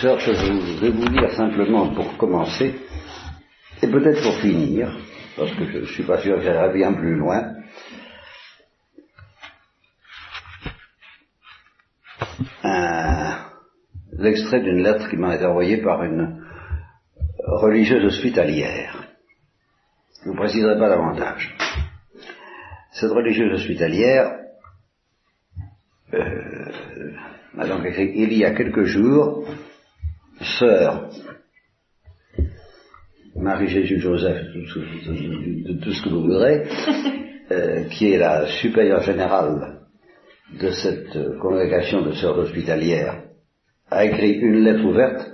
je vais vous lire simplement pour commencer, et peut-être pour finir, parce que je ne suis pas sûr que j'aillerai bien plus loin, l'extrait d'une lettre qui m'a été envoyée par une religieuse hospitalière. Je ne préciserai pas davantage. Cette religieuse hospitalière euh, m'a donc écrit il y a quelques jours, sœur Marie-Jésus-Joseph, de, tout ce que vous voudrez, euh, qui est la supérieure générale de cette congrégation de sœurs hospitalières, a écrit une lettre ouverte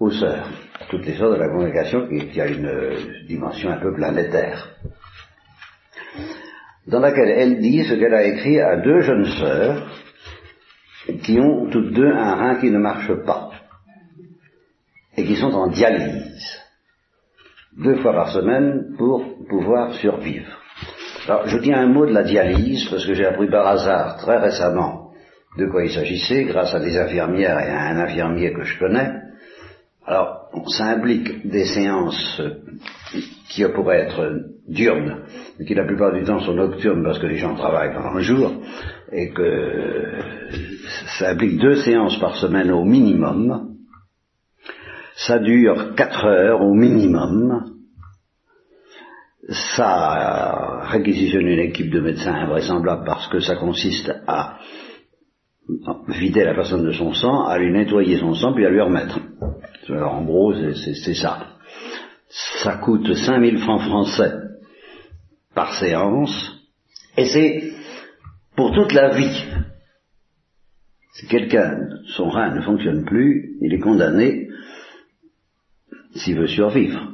aux sœurs, toutes les sœurs de la congrégation qui, a une dimension un peu planétaire, dans laquelle elle dit ce qu'elle a écrit à deux jeunes sœurs qui ont toutes deux un rein qui ne marche pas et qui sont en dialyse deux fois par semaine pour pouvoir survivre. Alors je dis un mot de la dialyse parce que j'ai appris par hasard très récemment de quoi il s'agissait grâce à des infirmières et à un infirmier que je connais. Alors, ça implique des séances qui pourraient être diurnes, mais qui la plupart du temps sont nocturnes parce que les gens travaillent pendant le jour, et que ça implique deux séances par semaine au minimum. Ça dure quatre heures au minimum. Ça réquisitionne une équipe de médecins invraisemblable parce que ça consiste à vider la personne de son sang, à lui nettoyer son sang, puis à lui remettre. Alors, en gros, c'est ça. Ça coûte 5000 francs français par séance, et c'est pour toute la vie. Si quelqu'un, son rein ne fonctionne plus, il est condamné, s'il veut survivre,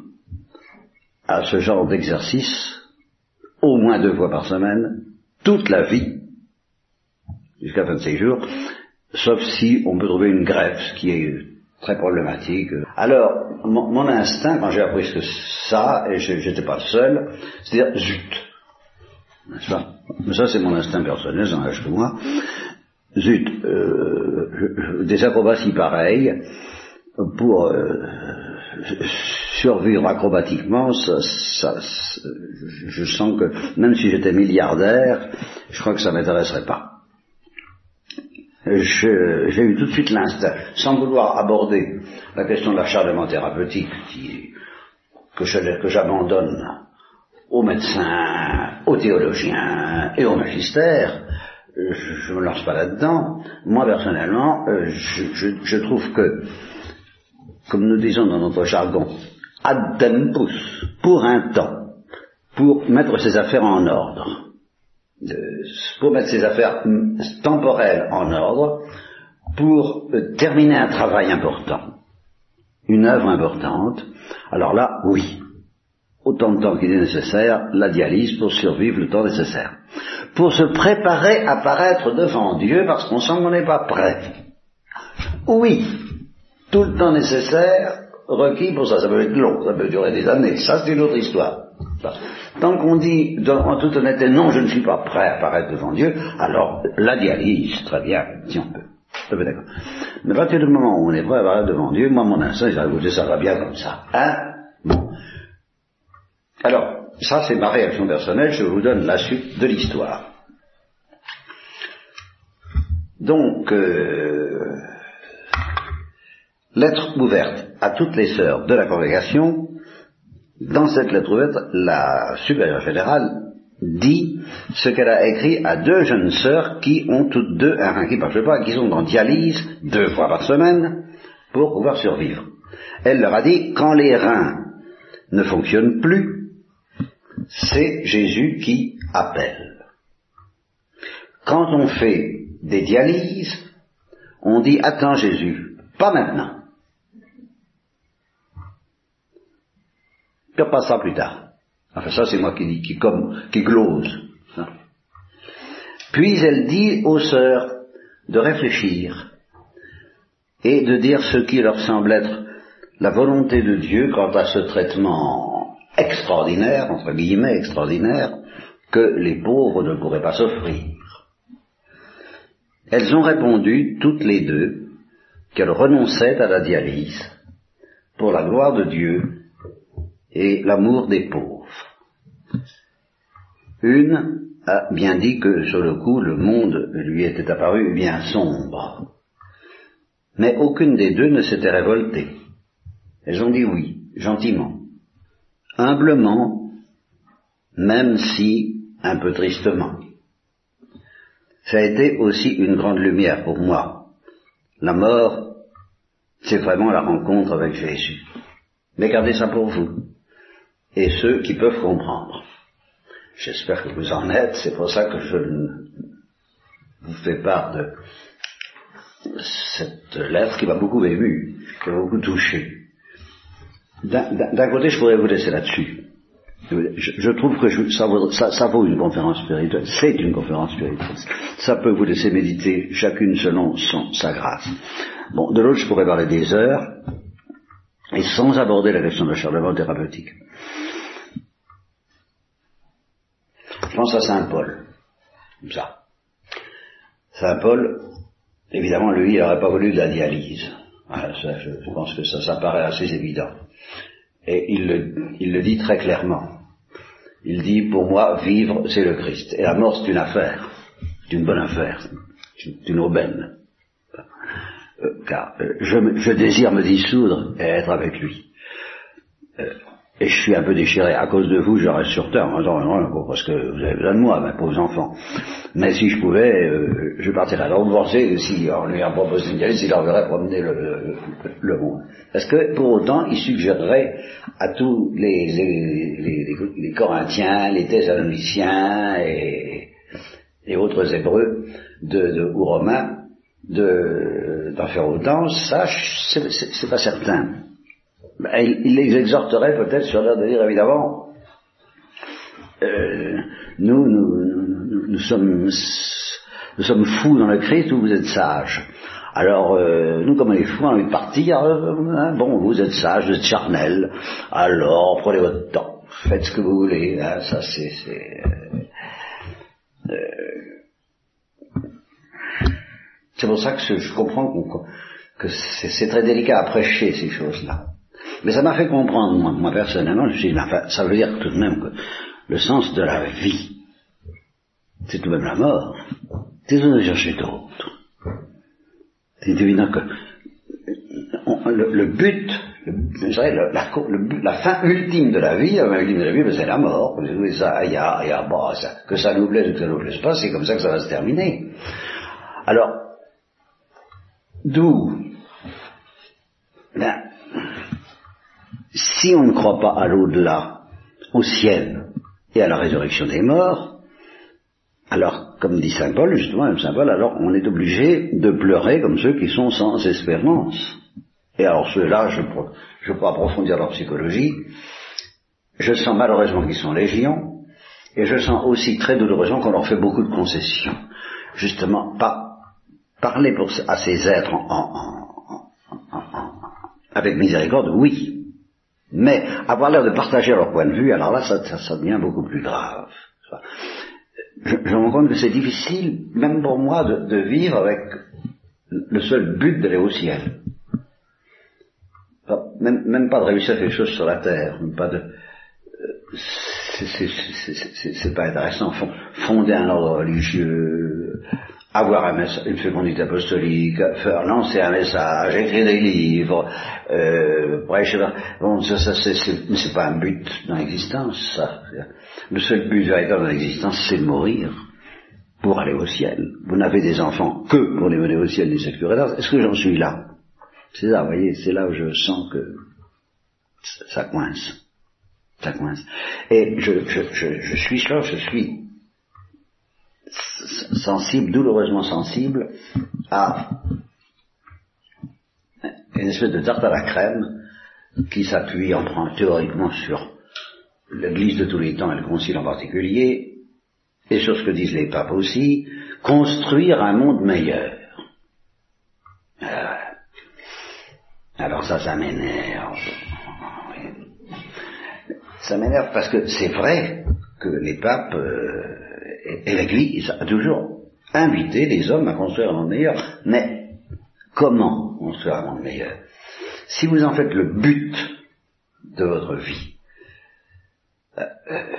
à ce genre d'exercice, au moins deux fois par semaine, toute la vie, jusqu'à 26 jours, sauf si on peut trouver une greffe, ce qui est très problématique. Alors, mon, instinct, quand j'ai appris que ça, et je n'étais pas le seul, c'est à dire zut. N'est-ce pas? Mais ça, c'est mon instinct personnel, j'en ai que moi. Zut, euh, des acrobaties pareilles, pour euh, survivre acrobatiquement, ça, ça, je sens que même si j'étais milliardaire, je crois que ça m'intéresserait pas j'ai eu tout de suite l'instinct, sans vouloir aborder la question de l'acharnement thérapeutique que j'abandonne aux médecins, aux théologiens et aux magistères, je ne me lance pas là-dedans. Moi, personnellement, euh, je, trouve que, comme nous disons dans notre jargon, ad tempus, pour un temps, pour mettre ses affaires en ordre, pour mettre ses affaires temporelles en ordre, pour euh, terminer un travail important, une œuvre importante, alors là, oui, autant de temps qu'il est nécessaire, la dialyse pour survivre le temps nécessaire. Pour se préparer à paraître devant Dieu parce qu'on sent qu'on n'est pas prêt. Oui, tout le temps nécessaire requis pour ça, ça peut être long, ça peut durer des années, ça c'est une autre histoire. Tant qu'on dit en toute honnêteté non, je ne suis pas prêt à apparaître devant Dieu, alors la dialyse, très bien, si on peut. d'accord. Mais à partir du moment où on est prêt à apparaître devant Dieu, moi mon instinct, je ça va bien comme ça. Hein? Bon. Alors, ça c'est ma réaction personnelle, je vous donne la suite de l'histoire. Donc, euh, lettre ouverte à toutes les sœurs de la congrégation, dans cette lettre ouverte, la supérieure générale dit ce qu'elle a écrit à deux jeunes sœurs qui ont toutes deux un rein qui ne marche pas, qui sont en dialyse deux fois par semaine pour pouvoir survivre. Elle leur a dit, quand les reins ne fonctionnent plus, c'est Jésus qui appelle. Quand on fait des dialyses, on dit, attends Jésus, pas maintenant. Pas ça plus tard? Enfin, ça, c'est moi qui qui, qui glose. Puis elle dit aux sœurs de réfléchir et de dire ce qui leur semble être la volonté de Dieu quant à ce traitement extraordinaire, entre guillemets extraordinaire, que les pauvres ne pourraient pas s'offrir. Elles ont répondu, toutes les deux, qu'elle renonçait à la dialyse pour la gloire de Dieu et l'amour des pauvres. Une a bien dit que sur le coup le monde lui était apparu bien sombre. Mais aucune des deux ne s'était révoltée. Elles ont dit oui, gentiment, humblement, même si un peu tristement. Ça a été aussi une grande lumière pour moi. La mort, c'est vraiment la rencontre avec Jésus. Mais gardez ça pour vous et ceux qui peuvent comprendre. J'espère que vous en êtes, c'est pour ça que je vous fais part de cette lettre qui m'a beaucoup ému, qui m'a beaucoup touché. D'un côté, je pourrais vous laisser là-dessus. Je, trouve que ça, vaut une conférence spirituelle. C'est une conférence spirituelle. Ça peut vous laisser méditer chacune selon son, sa grâce. Bon, de l'autre, je pourrais parler des heures et sans aborder la question de l'acharnement thérapeutique. Je pense à Saint Paul, comme ça. Saint Paul, évidemment, lui, il n'aurait pas voulu de la dialyse. je, pense que ça, ça paraît assez évident. Et il le, il le dit très clairement. Il dit, pour moi, vivre, c'est le Christ. Et la mort, c'est une affaire. C'est une bonne affaire. C'est une aubaine. Euh, car euh, je, désire me dissoudre et être avec lui. Euh, et je suis un peu déchiré. À cause de vous, je reste sur terre. parce que vous avez besoin de moi, mes pauvres enfants. Mais si je pouvais, je partirais. Alors vous pensez, si on lui a proposé une dialyse, il enverrait promener le, monde. Parce que pour autant, il suggérerait à tous les, Corinthiens, les Thessaloniciens et, autres Hébreux de, de, ou Romains d'en faire autant. Ça, c'est pas certain. Il, les exhorterait peut-être sur l'air de dire évidemment, euh, nous, nous, nous, sommes, nous sommes fous dans le Christ ou vous êtes sages? Alors, euh, nous, comme on est fous, on a envie de partir. Euh, hein, bon, vous êtes sages, vous êtes charnels. Alors, prenez votre temps. Faites ce que vous voulez. Hein, ça, c'est... C'est pour ça que je comprends que c'est très délicat à prêcher ces choses-là. Mais ça m'a fait comprendre, moi, personnellement, je ça veut dire tout de même que le sens de la vie, c'est tout de même la mort. C'est de chercher d'autres. C'est évident que le, but, le, la, fin ultime de la vie, la fin ultime de la vie, ben, c'est la mort. Ça, y a, y a, bah, ça, que ça nous plaise ou que ça nous plaise pas, c'est comme ça que ça va se terminer. Alors, d'où? Ben, si on ne croit pas à l'au-delà, au ciel et à la résurrection des morts, alors, comme dit Saint Paul, justement, Saint Paul, alors on est obligé de pleurer comme ceux qui sont sans espérance. Et alors ceux-là, je ne peux approfondir leur psychologie, je sens malheureusement qu'ils sont légions, et je sens aussi très douloureusement qu'on leur fait beaucoup de concessions. Justement, pas parler pour, à ces êtres avec miséricorde, oui, mais avoir l'air de partager leur point de vue, alors là, ça, devient beaucoup plus grave. Je, me rends compte que c'est difficile, même pour moi, de, vivre avec le seul but d'aller au ciel. Même, même, pas de réussir quelque chose sur la terre, même pas de... Euh, c'est pas intéressant. Fonder un ordre religieux, avoir une fécondité apostolique, faire lancer un message, écrire des livres, euh, prêcher. Bon, ça, ça c'est pas un but dans l'existence, ça. Le seul but véritable dans l'existence, c'est de mourir pour aller au ciel. Vous n'avez des enfants que pour les mener au ciel, dit cette Est-ce que j'en suis là? C'est ça, vous voyez, c'est là où je sens que ça coince. Ça coince. Et je, je, je, je suis là, je suis sensible, douloureusement sensible à une espèce de tarte à la crème qui s'appuie en théoriquement sur l'Église de tous les temps et le Concile en particulier, et sur ce que disent les papes aussi, construire un monde meilleur. Euh, alors ça, ça m'énerve. Ça m'énerve parce que c'est vrai que les papes euh, et l'Église a toujours invité les hommes à construire un monde meilleur. Mais comment construire un monde meilleur, si vous en faites le but de votre vie, euh, euh,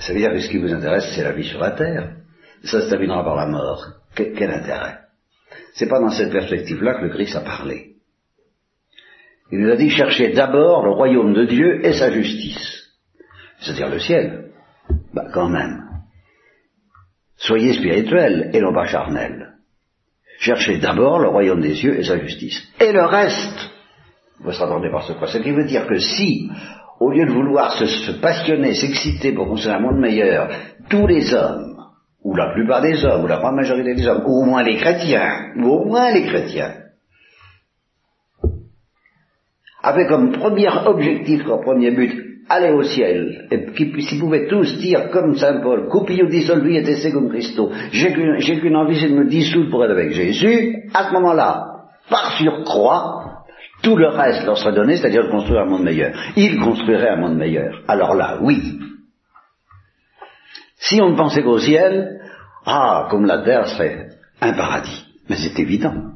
ça veut dire que ce qui vous intéresse, c'est la vie sur la terre. Ça se terminera par la mort. quel intérêt? C'est pas dans cette perspective-là que le Christ a parlé. Il nous a dit cherchez d'abord le royaume de Dieu et sa justice, c'est-à-dire le ciel. Bah quand même. Soyez spirituels et non pas charnels. Cherchez d'abord le royaume des cieux et sa justice. Et le reste, vous serez attendez par ce quoi? Ce qui veut dire que si, au lieu de vouloir se, passionner, s'exciter pour construire un monde meilleur, tous les hommes, ou la plupart des hommes, ou la grande majorité des hommes, ou au moins les chrétiens, ou au moins les chrétiens, avaient comme premier objectif, comme premier but, aller au ciel, et qu'ils pouvaient tous dire comme Saint Paul, cupio dissolvi et segum Christo, j'ai qu'une envie, c'est de me dissoudre pour être avec Jésus, à ce moment-là, par surcroît, tout le reste leur serait donné, c'est-à-dire de construire un monde meilleur. Ils construiraient un monde meilleur. Alors là, oui. Si on ne pensait qu'au ciel, ah, comme la terre serait un paradis. Mais c'est évident.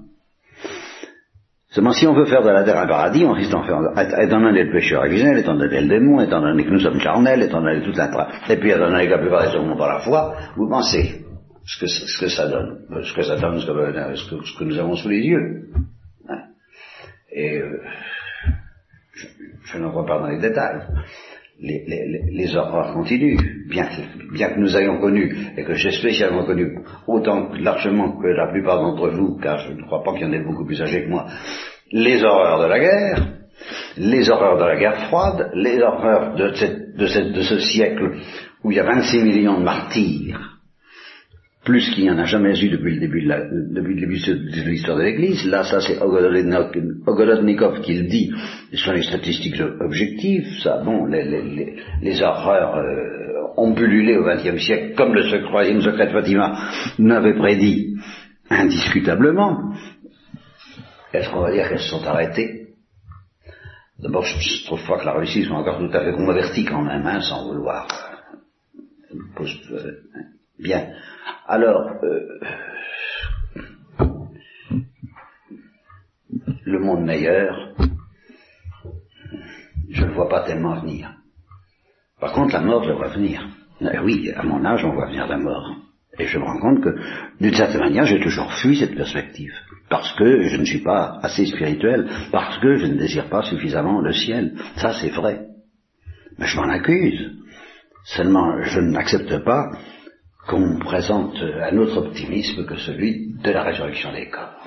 Seulement, si on veut faire de la terre un paradis, on risque d'en faire, étant donné le péché originel, étant donné le démon, étant donné que nous sommes charnels, étant donné toute la et puis étant donné que la plupart des hommes ont pas la foi, vous pensez ce que, que ça donne, ce que ça donne, ce que, nous avons sous les yeux. Hein. Et euh, je, je ne pas dans les détails. Les, horreurs continuent, bien, que nous ayons connu, et que j'ai spécialement connu, autant largement que la plupart d'entre vous, car je ne crois pas qu'il y en ait beaucoup plus âgés que moi, les horreurs de la guerre, les horreurs de la guerre froide, les horreurs de ce siècle où il y a 26 millions de martyrs, plus qu'il n'y en a jamais eu depuis le début de, l'histoire de l'Église. Là, ça c'est Ogolodnikov qui le dit. Ce sont les statistiques objectives. Ça, bon, les horreurs euh, ont pullulé au XXe siècle, comme le troisième secret de Fatima n'avait prédit indiscutablement. Est-ce qu'on va dire qu'elles se sont arrêtées? D'abord, je trouve pas que la Russie soit encore tout à fait convertie quand même, hein, sans vouloir. Euh, euh, bien. Alors, euh, le monde meilleur, je ne le vois pas tellement venir. Par contre, la mort, je vois venir. Eh oui, à mon âge, on voit venir la mort. Et je me rends compte que, d'une certaine manière, j'ai toujours fui cette perspective. Parce que je ne suis pas assez spirituel, parce que je ne désire pas suffisamment le ciel. Ça, c'est vrai. Mais je m'en accuse. Seulement, je n'accepte pas qu'on présente un autre optimisme que celui de la résurrection des corps,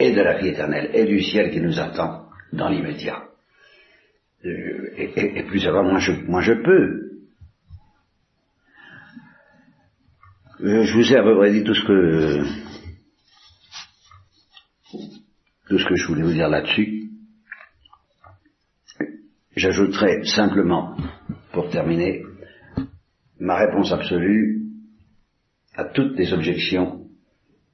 et de la vie éternelle, et du ciel qui nous attend dans l'immédiat. Euh, et, plus avant, moi je, je peux. Euh, je vous ai à peu près dit tout ce que tout ce que je voulais vous dire là-dessus. J'ajouterai simplement, pour terminer, ma réponse absolue à toutes les objections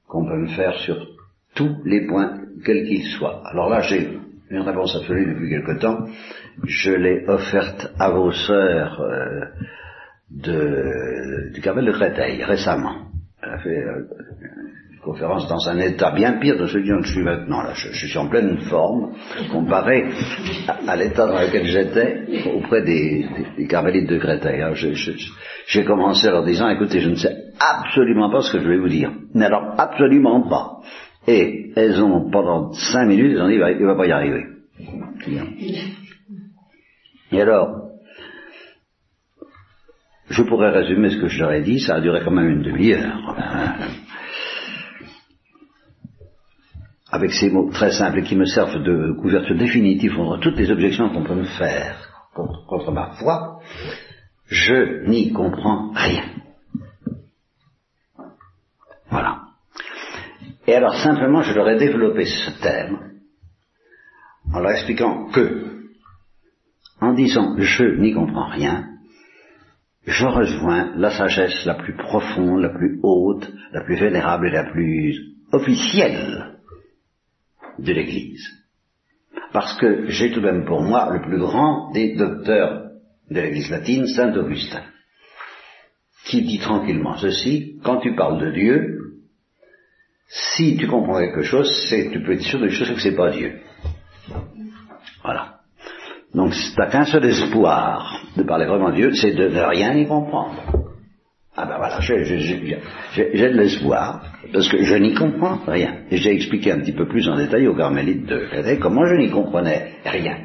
qu'on peut me faire sur tous les points, quels qu'ils soient. Alors là, j'ai une réponse absolue depuis quelque temps. Je l'ai offerte à vos sœurs euh, de, du Carmel de Créteil récemment. Elle a fait euh, conférence dans un état bien pire de celui dont je suis maintenant. Là, je, suis en pleine forme, comparé à, l'état dans lequel j'étais auprès des, des, carmélites de Créteil. J'ai commencé en leur disant, écoutez, je ne sais absolument pas ce que je vais vous dire. Mais alors, absolument pas. Et elles ont, pendant cinq minutes, elles ont dit, il ne va pas y arriver. Et alors, je pourrais résumer ce que je leur ai dit, ça a duré quand même une demi-heure avec ces mots très simples qui me servent de couverture définitive contre toutes les objections qu'on peut me faire contre, ma foi, je n'y comprends rien. Voilà. Et alors simplement, je leur ai développé ce thème en leur expliquant que, en disant je n'y comprends rien, je rejoins la sagesse la plus profonde, la plus haute, la plus vénérable et la plus officielle de l'Église. Parce que j'ai tout de même pour moi le plus grand des docteurs de l'Église latine, Saint Augustin, qui dit tranquillement ceci, quand tu parles de Dieu, Si tu comprends quelque chose, c'est, tu peux être sûr de quelque chose, que c'est pas Dieu. Voilà. Donc, tu n'as qu'un seul espoir de parler vraiment à Dieu, c'est de ne rien y comprendre. Ah ben voilà, j'ai de l'espoir, parce que je n'y comprends rien. Et j'ai expliqué un petit peu plus en détail au carmélite de Créteil comment je n'y comprenais rien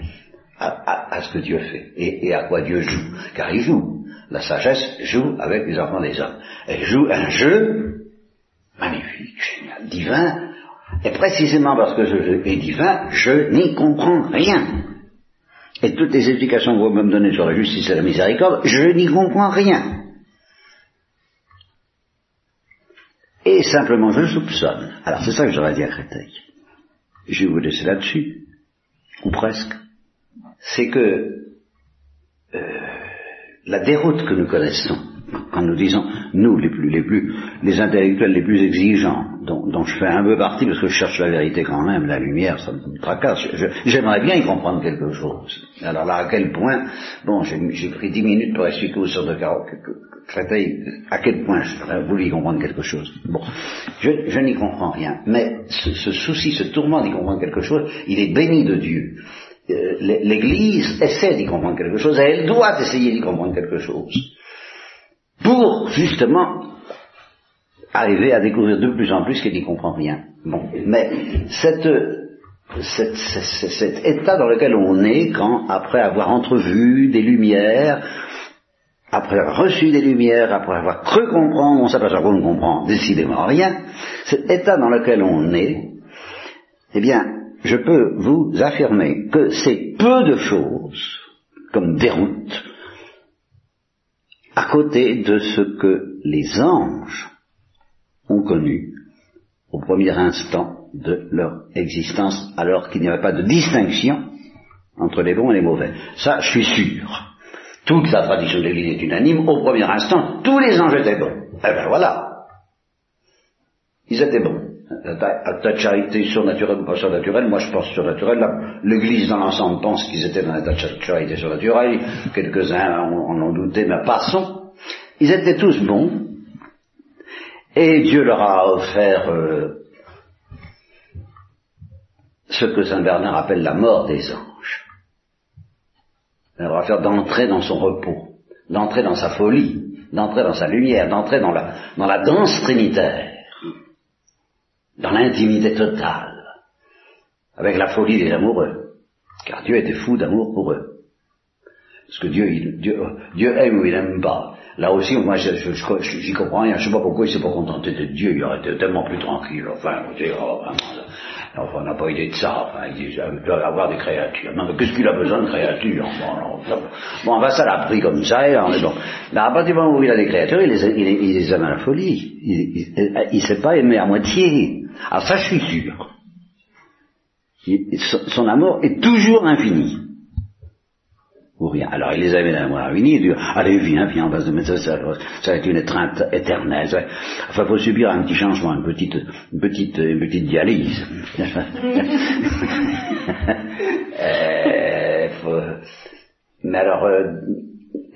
à, ce que Dieu fait et, à quoi Dieu joue. Car il joue. La sagesse joue avec les enfants des hommes. Elle joue un jeu magnifique, génial, divin. Et précisément parce que ce jeu est divin, je n'y comprends rien. Et toutes les explications que vous me donnez sur la justice et la miséricorde, je n'y comprends rien. Et simplement, je soupçonne. Alors c'est ça que j'aurais dit à Créteil. Je vais vous laisser là-dessus, ou presque. C'est que euh, la déroute que nous connaissons, quand nous disons, nous, les plus, les plus, les intellectuels les plus exigeants, dont, je fais un peu partie parce que je cherche la vérité quand même, la lumière, ça me tracasse. J'aimerais bien y comprendre quelque chose. Alors là, à quel point, bon, j'ai pris dix minutes pour expliquer aux sœurs de Créteil à quel point j'aurais voulu y comprendre quelque chose. Bon, je, n'y comprends rien. Mais ce, souci, ce tourment d'y comprendre quelque chose, il est béni de Dieu. Euh, L'Église essaie d'y comprendre quelque chose, elle doit essayer d'y comprendre quelque chose pour justement arriver à découvrir de plus en plus qu'elle n'y comprend rien. Bon, mais cet état dans lequel on est quand, après avoir entrevu des lumières, après avoir reçu des lumières, après avoir cru comprendre, on s'aperçoit qu'on ne comprend décidément rien, cet état dans lequel on est, eh bien, je peux vous affirmer que c'est peu de choses, comme déroute, à côté de ce que les anges ont connu au premier instant de leur existence, alors qu'il n'y avait pas de distinction entre les bons et les mauvais. Ça, je suis sûr. Toute la tradition de l'Église est unanime. Au premier instant, tous les anges étaient bons. Eh bien voilà. Ils étaient bons. À ta charité surnaturelle ou pas surnaturelle, moi je pense surnaturelle. L'Église dans l'ensemble pense qu'ils étaient dans l'état de charité surnaturelle. Quelques-uns en ont douté, mais passons. Ils étaient tous bons. Et Dieu leur a offert euh, ce que Saint Bernard appelle la mort des anges. Il leur a offert d'entrer dans son repos, d'entrer dans sa folie, d'entrer dans sa lumière, d'entrer dans la, dans la danse trinitaire dans l'intimité totale, avec la folie des amoureux, car Dieu était fou d'amour pour eux. Parce que Dieu, Dieu, Dieu aime ou il n'aime pas. Là aussi, moi, je, j'y comprends rien. Je sais pas pourquoi il s'est pas contenté de Dieu. Il aurait été tellement plus tranquille. Enfin, oh, enfin, on n'a pas idée de ça. Enfin, il doit avoir des créatures. Non, mais qu'est-ce qu'il a besoin de créatures? Bon, bon enfin, ça l'a pris comme ça. Et est bon. Mais à partir du moment où il a des créatures, il les, il, les aime à la folie. Il ne sait pas aimer à moitié. Alors ça, je suis sûr. son amour est toujours infini ou rien. Alors il les avait dans la infini, il dit, allez, viens, viens, on va se mettre ça, ça, va être une étreinte éternelle. Enfin, faut subir un petit changement, une petite, une petite, une petite dialyse. euh. Mais alors, euh,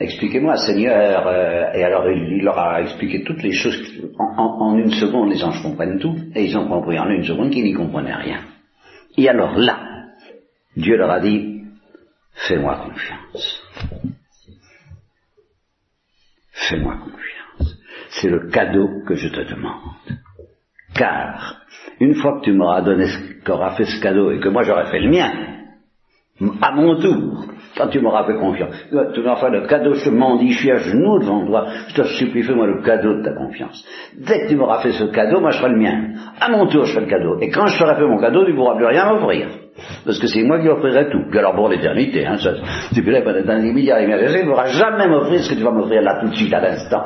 expliquez-moi, Seigneur, euh, et alors il, leur a expliqué toutes les choses, en, une seconde, les anges comprennent tout, et ils ont compris en une seconde qu'ils n'y comprenaient rien. Et alors là, Dieu leur a dit, Fais-moi confiance. Fais-moi confiance. C'est le cadeau que je te demande. Car, une fois que tu m'auras donné, qu'auras fait ce cadeau et que moi j'aurai fait le mien, à mon tour, quand tu m'auras fait confiance, tu m'auras fait le cadeau, je te mendie, je suis à genoux devant toi, je te supplie, fais-moi le cadeau de ta confiance. Dès que tu m'auras fait ce cadeau, moi je ferai le mien. À mon tour, je ferai le cadeau. Et quand je t'aurai fait mon cadeau, tu ne pourras plus rien m'offrir. Parce que c'est moi qui offrirai tout. Puis alors pour l'éternité, hein, ça, tu peux dans les milliards et milliards il ne pourra jamais m'offrir ce que tu vas m'offrir là tout de suite, à l'instant.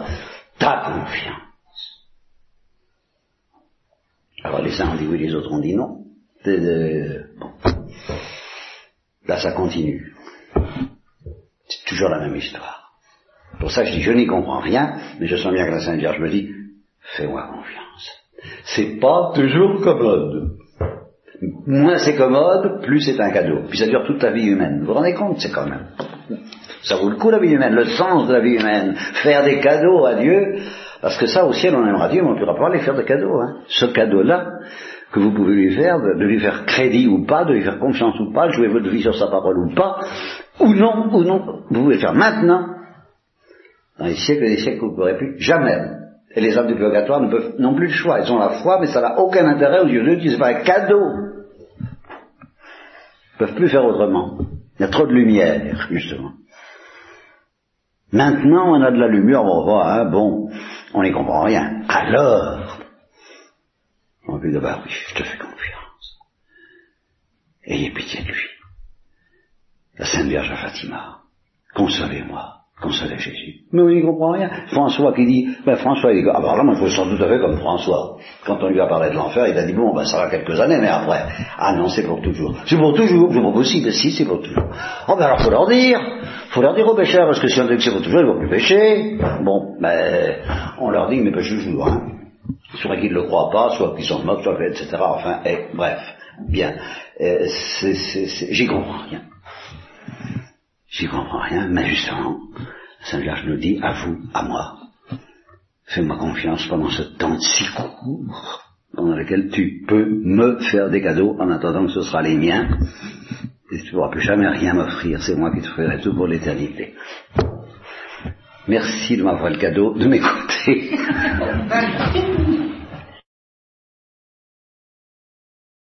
Ta confiance. Alors les uns ont dit oui, les autres ont dit non. Bon. Là, ça continue. C'est toujours la même histoire. Pour ça, je dis, je n'y comprends rien, mais je sens bien que la Sainte Vierge me dit, fais-moi confiance. C'est pas toujours commode. Moins c'est commode, plus c'est un cadeau. Puis ça dure toute la vie humaine. Vous vous rendez compte, c'est quand même. Ça vaut le coup la vie humaine, le sens de la vie humaine. Faire des cadeaux à Dieu, Parce que ça, au ciel, on aimera Dieu, mais on ne pourra pas lui faire de cadeaux. Hein. Ce cadeau-là, que vous pouvez lui faire, de, lui faire crédit ou pas, de lui faire confiance ou pas, jouer votre vie sur sa parole ou pas, ou non, ou non, vous pouvez le faire maintenant, dans les siècles et des siècles, vous ne pourrez plus jamais. Et les âmes du purgatoire ne peuvent non plus le choix. Elles ont la foi, mais ça n'a aucun intérêt aux yeux de Dieu. C'est pas un cadeau. Ils ne peuvent plus faire autrement. Il y a trop de lumière, justement. Maintenant, on a de la lumière, on voit, hein, bon, on n'y comprend rien. Alors, on lui dit, bah oui, je te fais confiance. Ayez pitié de lui. La Sainte Vierge à Fatima, consolez-moi, consolez Jésus. Mais on n'y comprend rien. François qui dit, ben François, il dit, ah ben là, moi je me sens tout à fait comme François. Quand on lui a parlé de l'enfer, il a dit, bon, ben ça va quelques années, mais après, ah non, c'est pour toujours. C'est pour toujours, c'est pas possible, si, c'est pour toujours. Oh ben alors faut leur dire, faut leur dire aux pécheurs, parce que si on dit que c'est pour toujours, ils vont plus pécher. Bon, ben, on leur dit, mais pêchez toujours, hein. Soit qu'ils ne le croient pas, soit qu'ils s'en moquent, soit etc. Enfin, et, bref, bien. Euh, j'y comprends rien. J'y comprends rien, mais justement, Saint Vierge nous dit, à vous, à moi, fais-moi confiance pendant ce temps si court, pendant lequel tu peux me faire des cadeaux en attendant que ce sera les miens, et tu ne pourras plus jamais rien m'offrir, c'est moi qui te ferai tout pour l'éternité. Merci de m'avoir le cadeau de m'écouter.